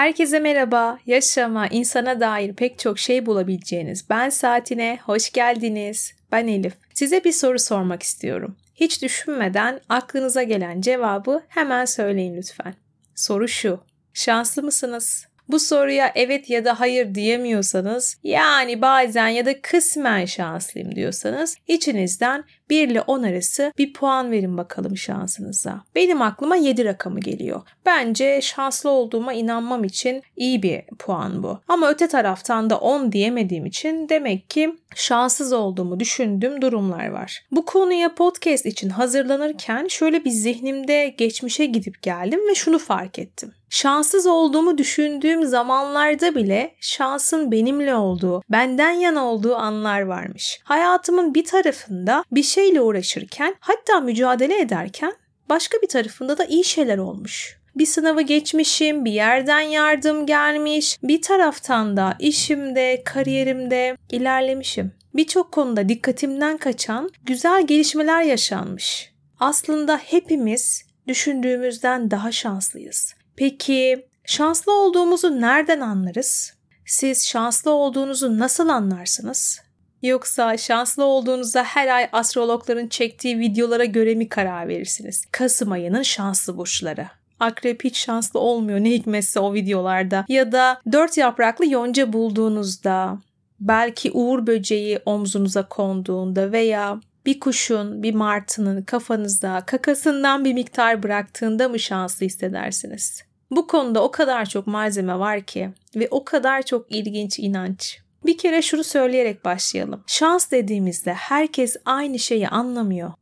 Herkese merhaba. Yaşama, insana dair pek çok şey bulabileceğiniz Ben Saatine hoş geldiniz. Ben Elif. Size bir soru sormak istiyorum. Hiç düşünmeden aklınıza gelen cevabı hemen söyleyin lütfen. Soru şu. Şanslı mısınız? Bu soruya evet ya da hayır diyemiyorsanız yani bazen ya da kısmen şanslıyım diyorsanız içinizden 1 ile 10 arası bir puan verin bakalım şansınıza. Benim aklıma 7 rakamı geliyor. Bence şanslı olduğuma inanmam için iyi bir puan bu. Ama öte taraftan da 10 diyemediğim için demek ki şanssız olduğumu düşündüğüm durumlar var. Bu konuya podcast için hazırlanırken şöyle bir zihnimde geçmişe gidip geldim ve şunu fark ettim. Şanssız olduğumu düşündüğüm zamanlarda bile şansın benimle olduğu, benden yana olduğu anlar varmış. Hayatımın bir tarafında bir şeyle uğraşırken, hatta mücadele ederken başka bir tarafında da iyi şeyler olmuş. Bir sınavı geçmişim, bir yerden yardım gelmiş, bir taraftan da işimde, kariyerimde ilerlemişim. Birçok konuda dikkatimden kaçan güzel gelişmeler yaşanmış. Aslında hepimiz düşündüğümüzden daha şanslıyız. Peki şanslı olduğumuzu nereden anlarız? Siz şanslı olduğunuzu nasıl anlarsınız? Yoksa şanslı olduğunuzda her ay astrologların çektiği videolara göre mi karar verirsiniz? Kasım ayının şanslı burçları. Akrep hiç şanslı olmuyor ne hikmetse o videolarda. Ya da dört yapraklı yonca bulduğunuzda, belki uğur böceği omzunuza konduğunda veya bir kuşun, bir martının kafanızda kakasından bir miktar bıraktığında mı şanslı hissedersiniz? Bu konuda o kadar çok malzeme var ki ve o kadar çok ilginç inanç. Bir kere şunu söyleyerek başlayalım. Şans dediğimizde herkes aynı şeyi anlamıyor.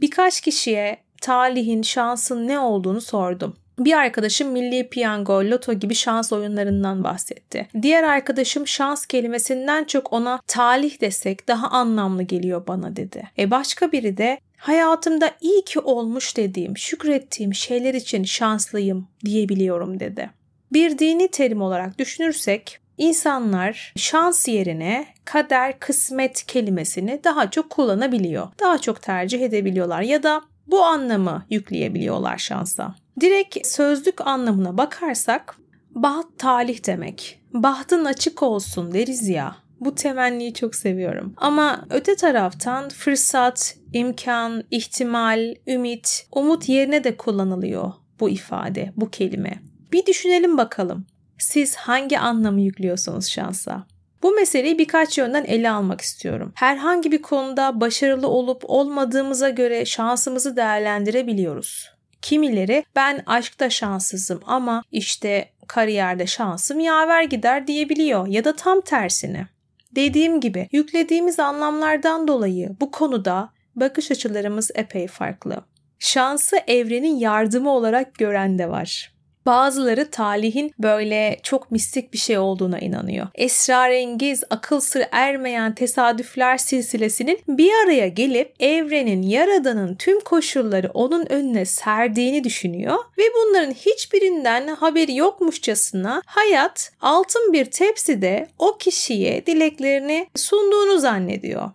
Birkaç kişiye talihin, şansın ne olduğunu sordum. Bir arkadaşım milli piyango, loto gibi şans oyunlarından bahsetti. Diğer arkadaşım şans kelimesinden çok ona talih desek daha anlamlı geliyor bana dedi. E başka biri de hayatımda iyi ki olmuş dediğim, şükrettiğim şeyler için şanslıyım diyebiliyorum dedi. Bir dini terim olarak düşünürsek İnsanlar şans yerine kader, kısmet kelimesini daha çok kullanabiliyor. Daha çok tercih edebiliyorlar ya da bu anlamı yükleyebiliyorlar şansa. Direkt sözlük anlamına bakarsak baht talih demek. Bahtın açık olsun deriz ya. Bu temenniyi çok seviyorum. Ama öte taraftan fırsat, imkan, ihtimal, ümit, umut yerine de kullanılıyor bu ifade, bu kelime. Bir düşünelim bakalım. Siz hangi anlamı yüklüyorsunuz şansa? Bu meseleyi birkaç yönden ele almak istiyorum. Herhangi bir konuda başarılı olup olmadığımıza göre şansımızı değerlendirebiliyoruz. Kimileri ben aşkta şanssızım ama işte kariyerde şansım yaver gider diyebiliyor ya da tam tersini. Dediğim gibi yüklediğimiz anlamlardan dolayı bu konuda bakış açılarımız epey farklı. Şansı evrenin yardımı olarak gören de var. Bazıları talihin böyle çok mistik bir şey olduğuna inanıyor. Esrarengiz, akıl sır ermeyen tesadüfler silsilesinin bir araya gelip evrenin yaradanın tüm koşulları onun önüne serdiğini düşünüyor ve bunların hiçbirinden haberi yokmuşçasına hayat altın bir tepside o kişiye dileklerini sunduğunu zannediyor.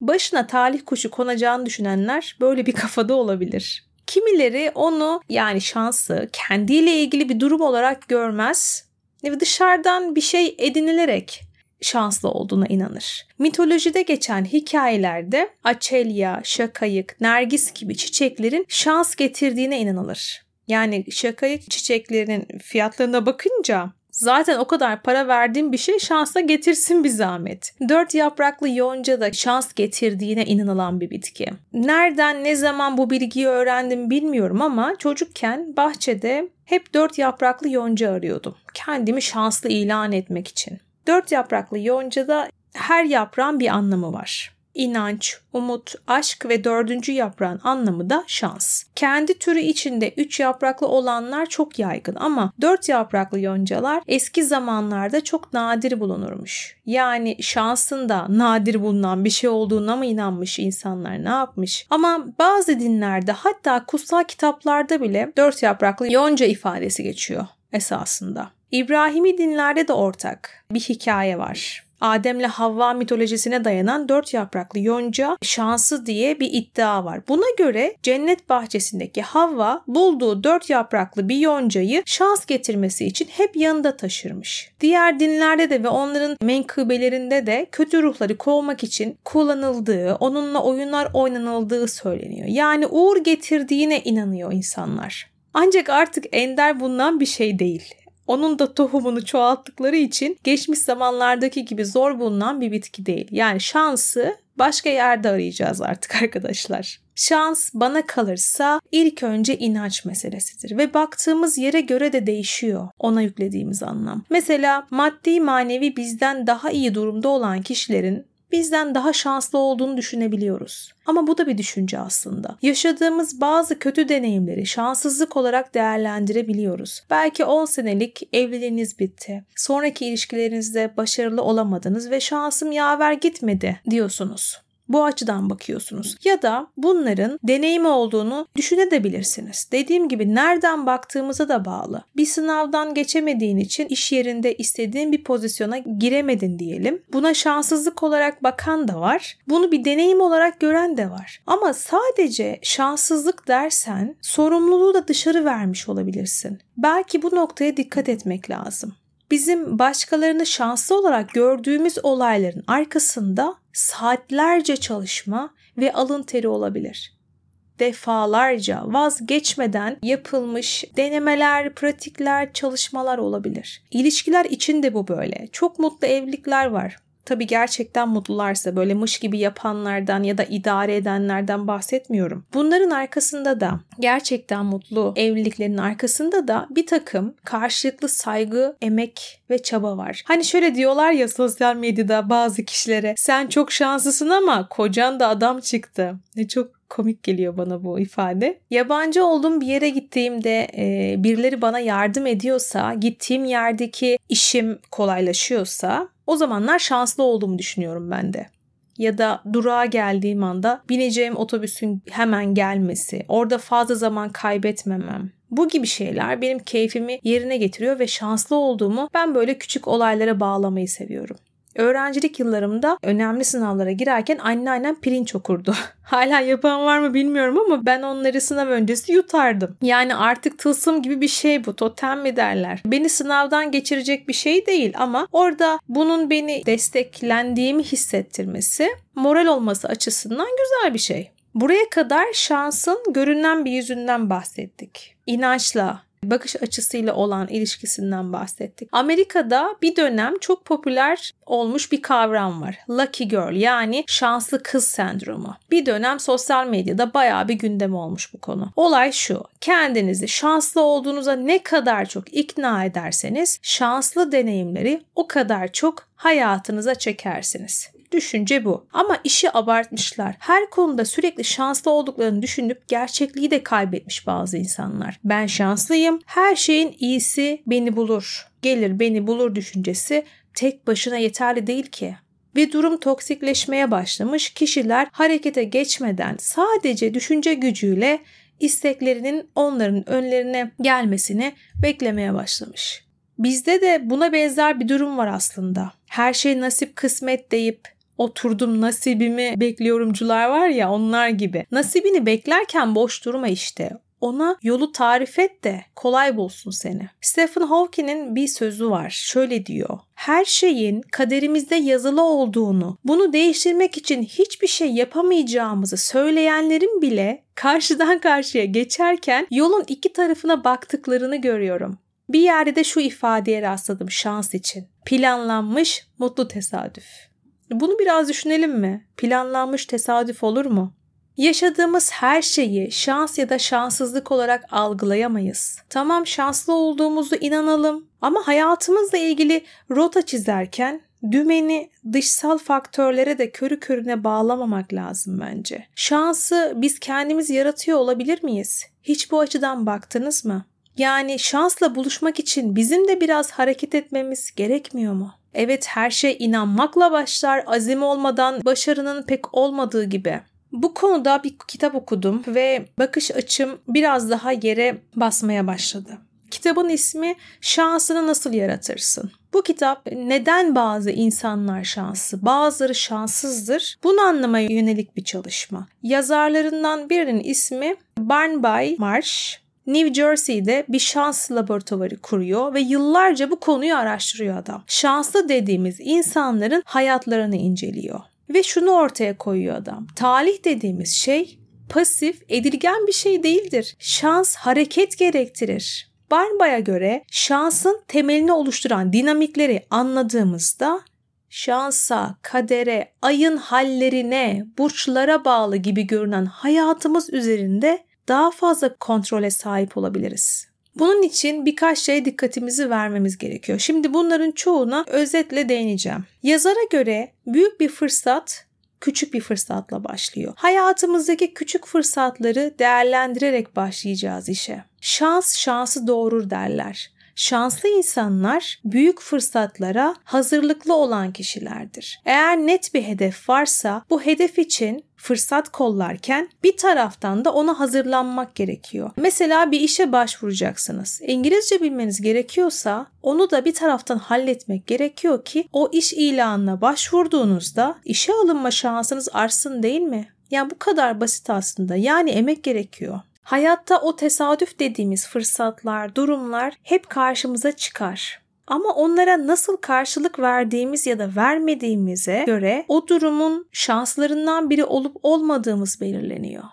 Başına talih kuşu konacağını düşünenler böyle bir kafada olabilir. Kimileri onu yani şansı kendiyle ilgili bir durum olarak görmez ve dışarıdan bir şey edinilerek şanslı olduğuna inanır. Mitolojide geçen hikayelerde Açelya, Şakayık, Nergis gibi çiçeklerin şans getirdiğine inanılır. Yani şakayık çiçeklerinin fiyatlarına bakınca Zaten o kadar para verdiğim bir şey şansla getirsin bir zahmet. Dört yapraklı yonca da şans getirdiğine inanılan bir bitki. Nereden ne zaman bu bilgiyi öğrendim bilmiyorum ama çocukken bahçede hep dört yapraklı yonca arıyordum. Kendimi şanslı ilan etmek için. Dört yapraklı yoncada her yaprağın bir anlamı var inanç, umut, aşk ve dördüncü yaprağın anlamı da şans. Kendi türü içinde üç yapraklı olanlar çok yaygın ama dört yapraklı yoncalar eski zamanlarda çok nadir bulunurmuş. Yani şansın da nadir bulunan bir şey olduğuna mı inanmış insanlar ne yapmış? Ama bazı dinlerde hatta kutsal kitaplarda bile dört yapraklı yonca ifadesi geçiyor esasında. İbrahimi dinlerde de ortak bir hikaye var. Adem'le Havva mitolojisine dayanan dört yapraklı yonca şansı diye bir iddia var. Buna göre cennet bahçesindeki Havva bulduğu dört yapraklı bir yoncayı şans getirmesi için hep yanında taşırmış. Diğer dinlerde de ve onların menkıbelerinde de kötü ruhları kovmak için kullanıldığı, onunla oyunlar oynanıldığı söyleniyor. Yani uğur getirdiğine inanıyor insanlar. Ancak artık ender bundan bir şey değil. Onun da tohumunu çoğalttıkları için geçmiş zamanlardaki gibi zor bulunan bir bitki değil. Yani şansı başka yerde arayacağız artık arkadaşlar. Şans bana kalırsa ilk önce inanç meselesidir ve baktığımız yere göre de değişiyor ona yüklediğimiz anlam. Mesela maddi manevi bizden daha iyi durumda olan kişilerin bizden daha şanslı olduğunu düşünebiliyoruz. Ama bu da bir düşünce aslında. Yaşadığımız bazı kötü deneyimleri şanssızlık olarak değerlendirebiliyoruz. Belki 10 senelik evliliğiniz bitti. Sonraki ilişkilerinizde başarılı olamadınız ve şansım yaver gitmedi diyorsunuz. Bu açıdan bakıyorsunuz. Ya da bunların deneyim olduğunu düşünebilirsiniz. Dediğim gibi nereden baktığımıza da bağlı. Bir sınavdan geçemediğin için iş yerinde istediğin bir pozisyona giremedin diyelim. Buna şanssızlık olarak bakan da var. Bunu bir deneyim olarak gören de var. Ama sadece şanssızlık dersen sorumluluğu da dışarı vermiş olabilirsin. Belki bu noktaya dikkat etmek lazım bizim başkalarını şanslı olarak gördüğümüz olayların arkasında saatlerce çalışma ve alın teri olabilir. Defalarca vazgeçmeden yapılmış denemeler, pratikler, çalışmalar olabilir. İlişkiler için de bu böyle. Çok mutlu evlilikler var. Tabii gerçekten mutlularsa böyle mış gibi yapanlardan ya da idare edenlerden bahsetmiyorum. Bunların arkasında da gerçekten mutlu evliliklerin arkasında da bir takım karşılıklı saygı, emek ve çaba var. Hani şöyle diyorlar ya sosyal medyada bazı kişilere sen çok şanslısın ama kocan da adam çıktı. Ne çok komik geliyor bana bu ifade. Yabancı olduğum bir yere gittiğimde e, birileri bana yardım ediyorsa, gittiğim yerdeki işim kolaylaşıyorsa o zamanlar şanslı olduğumu düşünüyorum ben de. Ya da durağa geldiğim anda bineceğim otobüsün hemen gelmesi, orada fazla zaman kaybetmemem. Bu gibi şeyler benim keyfimi yerine getiriyor ve şanslı olduğumu ben böyle küçük olaylara bağlamayı seviyorum. Öğrencilik yıllarımda önemli sınavlara girerken anneannem pirinç okurdu. Hala yapan var mı bilmiyorum ama ben onları sınav öncesi yutardım. Yani artık tılsım gibi bir şey bu. Totem mi derler. Beni sınavdan geçirecek bir şey değil ama orada bunun beni desteklendiğimi hissettirmesi, moral olması açısından güzel bir şey. Buraya kadar şansın görünen bir yüzünden bahsettik. İnançla, bakış açısıyla olan ilişkisinden bahsettik. Amerika'da bir dönem çok popüler olmuş bir kavram var. Lucky Girl yani şanslı kız sendromu. Bir dönem sosyal medyada bayağı bir gündem olmuş bu konu. Olay şu. Kendinizi şanslı olduğunuza ne kadar çok ikna ederseniz şanslı deneyimleri o kadar çok hayatınıza çekersiniz. Düşünce bu. Ama işi abartmışlar. Her konuda sürekli şanslı olduklarını düşünüp gerçekliği de kaybetmiş bazı insanlar. Ben şanslıyım. Her şeyin iyisi beni bulur. Gelir beni bulur düşüncesi tek başına yeterli değil ki. Ve durum toksikleşmeye başlamış. Kişiler harekete geçmeden sadece düşünce gücüyle isteklerinin onların önlerine gelmesini beklemeye başlamış. Bizde de buna benzer bir durum var aslında. Her şey nasip kısmet deyip oturdum nasibimi bekliyorumcular var ya onlar gibi. Nasibini beklerken boş durma işte. Ona yolu tarif et de kolay bulsun seni. Stephen Hawking'in bir sözü var. Şöyle diyor. Her şeyin kaderimizde yazılı olduğunu, bunu değiştirmek için hiçbir şey yapamayacağımızı söyleyenlerin bile karşıdan karşıya geçerken yolun iki tarafına baktıklarını görüyorum. Bir yerde de şu ifadeye rastladım şans için. Planlanmış mutlu tesadüf. Bunu biraz düşünelim mi? Planlanmış tesadüf olur mu? Yaşadığımız her şeyi şans ya da şanssızlık olarak algılayamayız. Tamam şanslı olduğumuzu inanalım ama hayatımızla ilgili rota çizerken dümeni dışsal faktörlere de körü körüne bağlamamak lazım bence. Şansı biz kendimiz yaratıyor olabilir miyiz? Hiç bu açıdan baktınız mı? Yani şansla buluşmak için bizim de biraz hareket etmemiz gerekmiyor mu? Evet her şey inanmakla başlar, azim olmadan başarının pek olmadığı gibi. Bu konuda bir kitap okudum ve bakış açım biraz daha yere basmaya başladı. Kitabın ismi Şansını Nasıl Yaratırsın? Bu kitap neden bazı insanlar şanslı, bazıları şanssızdır? Bunu anlamaya yönelik bir çalışma. Yazarlarından birinin ismi Barnby Marsh. New Jersey'de bir şans laboratuvarı kuruyor ve yıllarca bu konuyu araştırıyor adam. Şanslı dediğimiz insanların hayatlarını inceliyor. Ve şunu ortaya koyuyor adam. Talih dediğimiz şey pasif, edilgen bir şey değildir. Şans hareket gerektirir. Barnbay'a göre şansın temelini oluşturan dinamikleri anladığımızda şansa, kadere, ayın hallerine, burçlara bağlı gibi görünen hayatımız üzerinde daha fazla kontrole sahip olabiliriz. Bunun için birkaç şey dikkatimizi vermemiz gerekiyor. Şimdi bunların çoğuna özetle değineceğim. Yazara göre büyük bir fırsat küçük bir fırsatla başlıyor. Hayatımızdaki küçük fırsatları değerlendirerek başlayacağız işe. Şans şansı doğurur derler. Şanslı insanlar büyük fırsatlara hazırlıklı olan kişilerdir. Eğer net bir hedef varsa bu hedef için fırsat kollarken bir taraftan da ona hazırlanmak gerekiyor. Mesela bir işe başvuracaksınız. İngilizce bilmeniz gerekiyorsa onu da bir taraftan halletmek gerekiyor ki o iş ilanına başvurduğunuzda işe alınma şansınız artsın değil mi? Yani bu kadar basit aslında. Yani emek gerekiyor. Hayatta o tesadüf dediğimiz fırsatlar, durumlar hep karşımıza çıkar. Ama onlara nasıl karşılık verdiğimiz ya da vermediğimize göre o durumun şanslarından biri olup olmadığımız belirleniyor.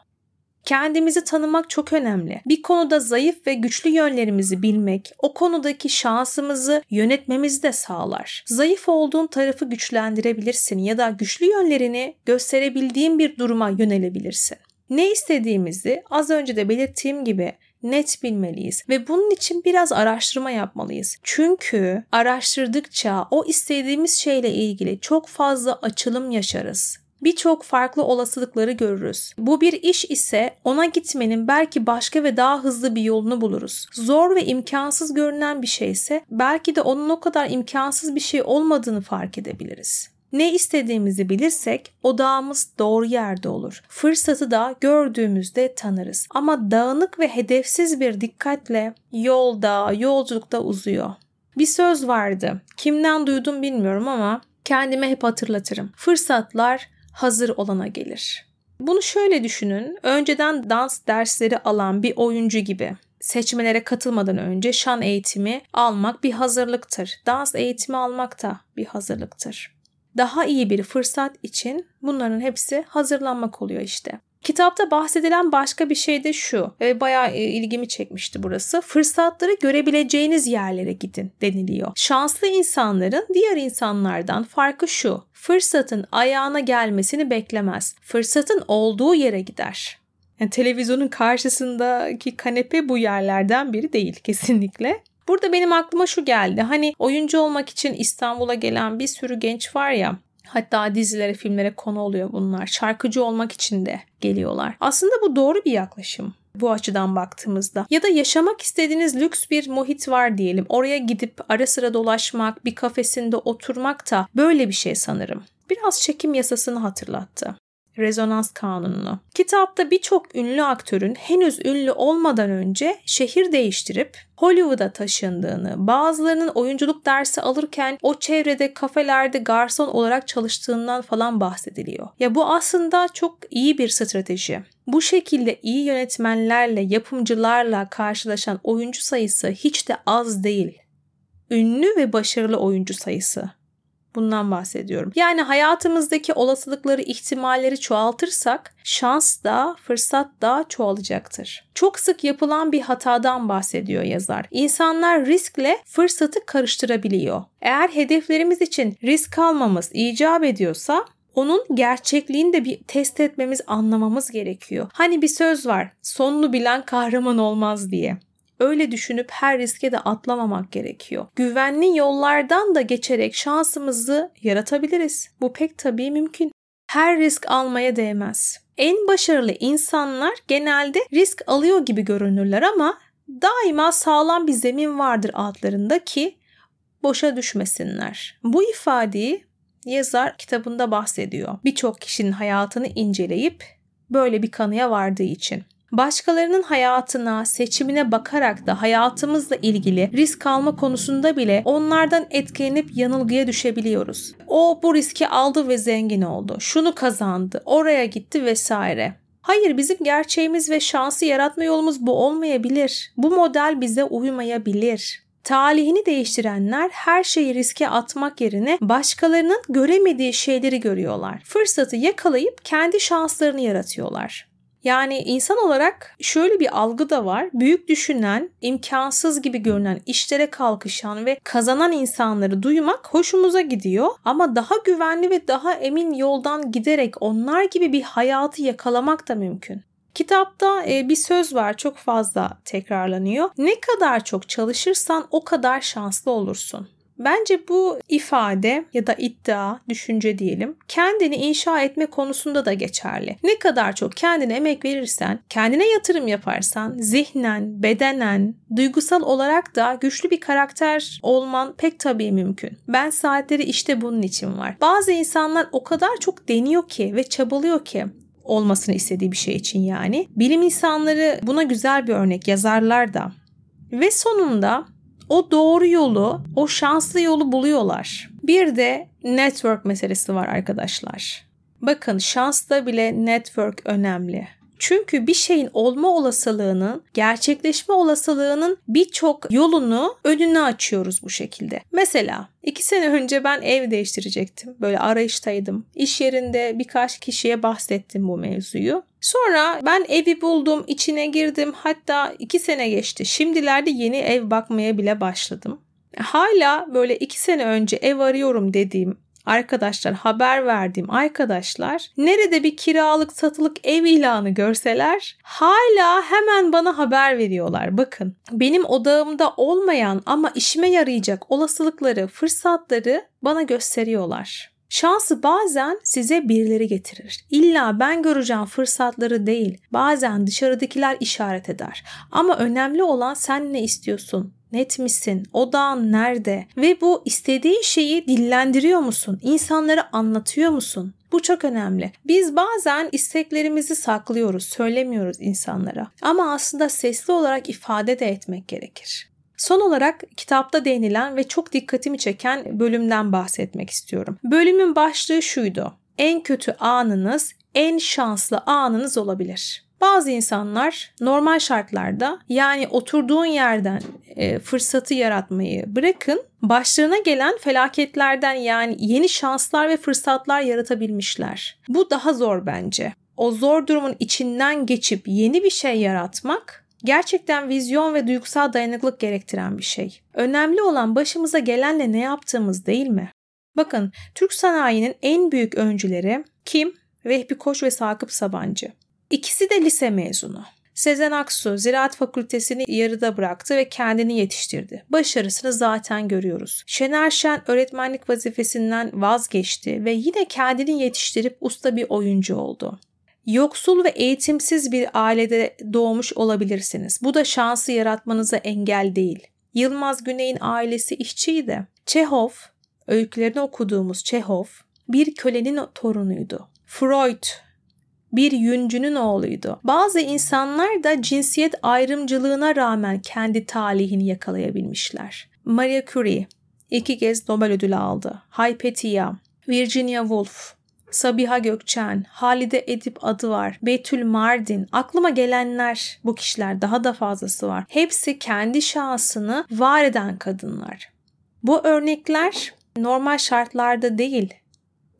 Kendimizi tanımak çok önemli. Bir konuda zayıf ve güçlü yönlerimizi bilmek, o konudaki şansımızı yönetmemizi de sağlar. Zayıf olduğun tarafı güçlendirebilirsin ya da güçlü yönlerini gösterebildiğin bir duruma yönelebilirsin. Ne istediğimizi az önce de belirttiğim gibi net bilmeliyiz ve bunun için biraz araştırma yapmalıyız. Çünkü araştırdıkça o istediğimiz şeyle ilgili çok fazla açılım yaşarız birçok farklı olasılıkları görürüz. Bu bir iş ise ona gitmenin belki başka ve daha hızlı bir yolunu buluruz. Zor ve imkansız görünen bir şey ise belki de onun o kadar imkansız bir şey olmadığını fark edebiliriz. Ne istediğimizi bilirsek odağımız doğru yerde olur. Fırsatı da gördüğümüzde tanırız. Ama dağınık ve hedefsiz bir dikkatle yolda, yolculukta uzuyor. Bir söz vardı. Kimden duydum bilmiyorum ama kendime hep hatırlatırım. Fırsatlar hazır olana gelir. Bunu şöyle düşünün. Önceden dans dersleri alan bir oyuncu gibi seçmelere katılmadan önce şan eğitimi almak bir hazırlıktır. Dans eğitimi almak da bir hazırlıktır daha iyi bir fırsat için bunların hepsi hazırlanmak oluyor işte. Kitapta bahsedilen başka bir şey de şu ve bayağı e, ilgimi çekmişti burası. Fırsatları görebileceğiniz yerlere gidin deniliyor. Şanslı insanların diğer insanlardan farkı şu. Fırsatın ayağına gelmesini beklemez. Fırsatın olduğu yere gider. Yani televizyonun karşısındaki kanepe bu yerlerden biri değil kesinlikle. Burada benim aklıma şu geldi. Hani oyuncu olmak için İstanbul'a gelen bir sürü genç var ya. Hatta dizilere, filmlere konu oluyor bunlar. Şarkıcı olmak için de geliyorlar. Aslında bu doğru bir yaklaşım bu açıdan baktığımızda. Ya da yaşamak istediğiniz lüks bir muhit var diyelim. Oraya gidip ara sıra dolaşmak, bir kafesinde oturmak da böyle bir şey sanırım. Biraz çekim yasasını hatırlattı rezonans kanununu. Kitapta birçok ünlü aktörün henüz ünlü olmadan önce şehir değiştirip Hollywood'a taşındığını, bazılarının oyunculuk dersi alırken o çevrede kafelerde garson olarak çalıştığından falan bahsediliyor. Ya bu aslında çok iyi bir strateji. Bu şekilde iyi yönetmenlerle, yapımcılarla karşılaşan oyuncu sayısı hiç de az değil. Ünlü ve başarılı oyuncu sayısı Bundan bahsediyorum. Yani hayatımızdaki olasılıkları, ihtimalleri çoğaltırsak şans da, fırsat da çoğalacaktır. Çok sık yapılan bir hatadan bahsediyor yazar. İnsanlar riskle fırsatı karıştırabiliyor. Eğer hedeflerimiz için risk almamız icap ediyorsa onun gerçekliğini de bir test etmemiz, anlamamız gerekiyor. Hani bir söz var, sonunu bilen kahraman olmaz diye öyle düşünüp her riske de atlamamak gerekiyor. Güvenli yollardan da geçerek şansımızı yaratabiliriz. Bu pek tabii mümkün. Her risk almaya değmez. En başarılı insanlar genelde risk alıyor gibi görünürler ama daima sağlam bir zemin vardır altlarında ki boşa düşmesinler. Bu ifadeyi yazar kitabında bahsediyor. Birçok kişinin hayatını inceleyip böyle bir kanıya vardığı için. Başkalarının hayatına, seçimine bakarak da hayatımızla ilgili risk alma konusunda bile onlardan etkilenip yanılgıya düşebiliyoruz. O bu riski aldı ve zengin oldu. Şunu kazandı, oraya gitti vesaire. Hayır bizim gerçeğimiz ve şansı yaratma yolumuz bu olmayabilir. Bu model bize uymayabilir. Talihini değiştirenler her şeyi riske atmak yerine başkalarının göremediği şeyleri görüyorlar. Fırsatı yakalayıp kendi şanslarını yaratıyorlar. Yani insan olarak şöyle bir algı da var. Büyük düşünen, imkansız gibi görünen işlere kalkışan ve kazanan insanları duymak hoşumuza gidiyor. Ama daha güvenli ve daha emin yoldan giderek onlar gibi bir hayatı yakalamak da mümkün. Kitapta e, bir söz var çok fazla tekrarlanıyor. Ne kadar çok çalışırsan o kadar şanslı olursun. Bence bu ifade ya da iddia, düşünce diyelim, kendini inşa etme konusunda da geçerli. Ne kadar çok kendine emek verirsen, kendine yatırım yaparsan, zihnen, bedenen, duygusal olarak da güçlü bir karakter olman pek tabii mümkün. Ben saatleri işte bunun için var. Bazı insanlar o kadar çok deniyor ki ve çabalıyor ki olmasını istediği bir şey için yani. Bilim insanları buna güzel bir örnek yazarlar da. Ve sonunda o doğru yolu, o şanslı yolu buluyorlar. Bir de network meselesi var arkadaşlar. Bakın şansta bile network önemli. Çünkü bir şeyin olma olasılığının, gerçekleşme olasılığının birçok yolunu önüne açıyoruz bu şekilde. Mesela iki sene önce ben ev değiştirecektim. Böyle arayıştaydım. İş yerinde birkaç kişiye bahsettim bu mevzuyu. Sonra ben evi buldum, içine girdim. Hatta iki sene geçti. Şimdilerde yeni ev bakmaya bile başladım. Hala böyle iki sene önce ev arıyorum dediğim arkadaşlar haber verdiğim arkadaşlar nerede bir kiralık satılık ev ilanı görseler hala hemen bana haber veriyorlar. Bakın benim odağımda olmayan ama işime yarayacak olasılıkları, fırsatları bana gösteriyorlar. Şansı bazen size birileri getirir. İlla ben göreceğim fırsatları değil. Bazen dışarıdakiler işaret eder. Ama önemli olan sen ne istiyorsun? Net misin? Odağın nerede? Ve bu istediğin şeyi dillendiriyor musun? İnsanlara anlatıyor musun? Bu çok önemli. Biz bazen isteklerimizi saklıyoruz, söylemiyoruz insanlara. Ama aslında sesli olarak ifade de etmek gerekir. Son olarak kitapta değinilen ve çok dikkatimi çeken bölümden bahsetmek istiyorum. Bölümün başlığı şuydu. En kötü anınız en şanslı anınız olabilir. Bazı insanlar normal şartlarda yani oturduğun yerden e, fırsatı yaratmayı bırakın başlarına gelen felaketlerden yani yeni şanslar ve fırsatlar yaratabilmişler. Bu daha zor bence. O zor durumun içinden geçip yeni bir şey yaratmak gerçekten vizyon ve duygusal dayanıklık gerektiren bir şey. Önemli olan başımıza gelenle ne yaptığımız değil mi? Bakın Türk sanayinin en büyük öncüleri kim? Vehbi Koç ve Sakıp Sabancı. İkisi de lise mezunu. Sezen Aksu Ziraat Fakültesini yarıda bıraktı ve kendini yetiştirdi. Başarısını zaten görüyoruz. Şener Şen öğretmenlik vazifesinden vazgeçti ve yine kendini yetiştirip usta bir oyuncu oldu. Yoksul ve eğitimsiz bir ailede doğmuş olabilirsiniz. Bu da şansı yaratmanıza engel değil. Yılmaz Güney'in ailesi işçiydi. Çehov, öykülerini okuduğumuz Çehov, bir kölenin torunuydu. Freud, bir yüncünün oğluydu. Bazı insanlar da cinsiyet ayrımcılığına rağmen kendi talihini yakalayabilmişler. Maria Curie iki kez Nobel ödülü aldı. Hypatia, Virginia Woolf, Sabiha Gökçen, Halide Edip adı var, Betül Mardin, aklıma gelenler bu kişiler daha da fazlası var. Hepsi kendi şansını var eden kadınlar. Bu örnekler normal şartlarda değil,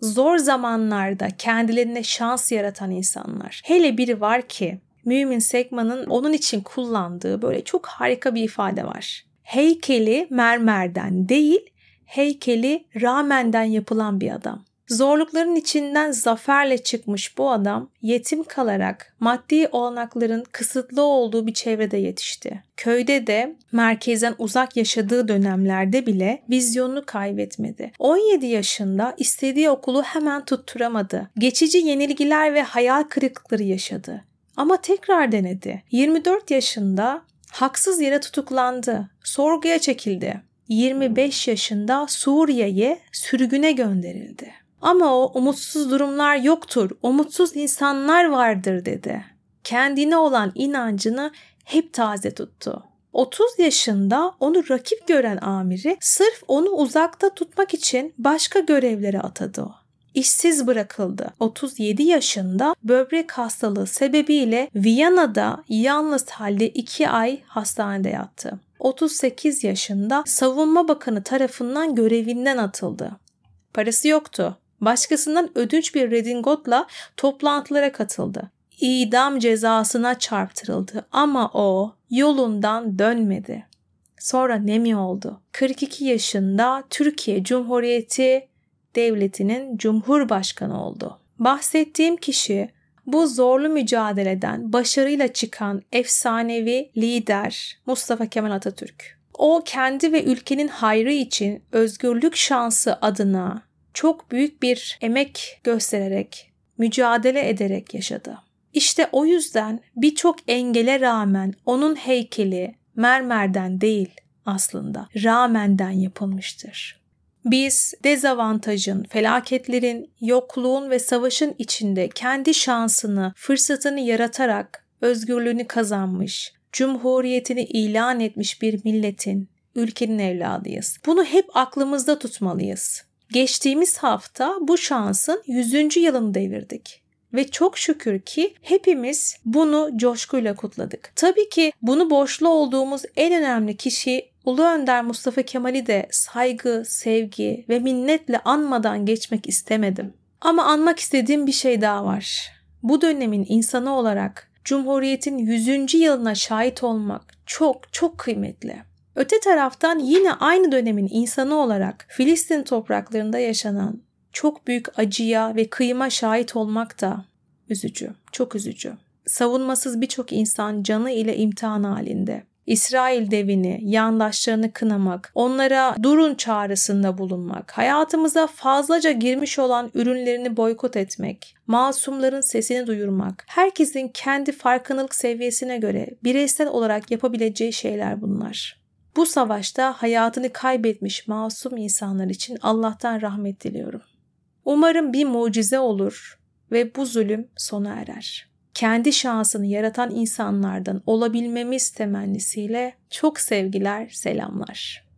zor zamanlarda kendilerine şans yaratan insanlar. Hele biri var ki Mümin Sekman'ın onun için kullandığı böyle çok harika bir ifade var. Heykeli mermerden değil, heykeli ramenden yapılan bir adam. Zorlukların içinden zaferle çıkmış bu adam yetim kalarak maddi olanakların kısıtlı olduğu bir çevrede yetişti. Köyde de merkezden uzak yaşadığı dönemlerde bile vizyonunu kaybetmedi. 17 yaşında istediği okulu hemen tutturamadı. Geçici yenilgiler ve hayal kırıklıkları yaşadı. Ama tekrar denedi. 24 yaşında haksız yere tutuklandı. Sorguya çekildi. 25 yaşında Suriye'ye sürgüne gönderildi. Ama o umutsuz durumlar yoktur, umutsuz insanlar vardır dedi. kendine olan inancını hep taze tuttu. 30 yaşında onu rakip gören amiri sırf onu uzakta tutmak için başka görevlere atadı. İşsiz bırakıldı. 37 yaşında böbrek hastalığı sebebiyle Viyana'da yalnız halde 2 ay hastanede yattı. 38 yaşında savunma bakanı tarafından görevinden atıldı. Parası yoktu. Başkasından ödünç bir redingotla toplantılara katıldı. İdam cezasına çarptırıldı ama o yolundan dönmedi. Sonra ne mi oldu? 42 yaşında Türkiye Cumhuriyeti Devleti'nin Cumhurbaşkanı oldu. Bahsettiğim kişi bu zorlu mücadeleden başarıyla çıkan efsanevi lider Mustafa Kemal Atatürk. O kendi ve ülkenin hayrı için özgürlük şansı adına çok büyük bir emek göstererek, mücadele ederek yaşadı. İşte o yüzden birçok engele rağmen onun heykeli mermerden değil aslında ramenden yapılmıştır. Biz dezavantajın, felaketlerin, yokluğun ve savaşın içinde kendi şansını, fırsatını yaratarak özgürlüğünü kazanmış, cumhuriyetini ilan etmiş bir milletin, ülkenin evladıyız. Bunu hep aklımızda tutmalıyız. Geçtiğimiz hafta bu şansın 100. yılını devirdik ve çok şükür ki hepimiz bunu coşkuyla kutladık. Tabii ki bunu borçlu olduğumuz en önemli kişi Ulu Önder Mustafa Kemal'i de saygı, sevgi ve minnetle anmadan geçmek istemedim. Ama anmak istediğim bir şey daha var. Bu dönemin insanı olarak Cumhuriyet'in 100. yılına şahit olmak çok çok kıymetli. Öte taraftan yine aynı dönemin insanı olarak Filistin topraklarında yaşanan çok büyük acıya ve kıyıma şahit olmak da üzücü, çok üzücü. Savunmasız birçok insan canı ile imtihan halinde. İsrail devini, yandaşlarını kınamak, onlara durun çağrısında bulunmak, hayatımıza fazlaca girmiş olan ürünlerini boykot etmek, masumların sesini duyurmak, herkesin kendi farkındalık seviyesine göre bireysel olarak yapabileceği şeyler bunlar. Bu savaşta hayatını kaybetmiş masum insanlar için Allah'tan rahmet diliyorum. Umarım bir mucize olur ve bu zulüm sona erer kendi şansını yaratan insanlardan olabilmemiz temennisiyle çok sevgiler, selamlar.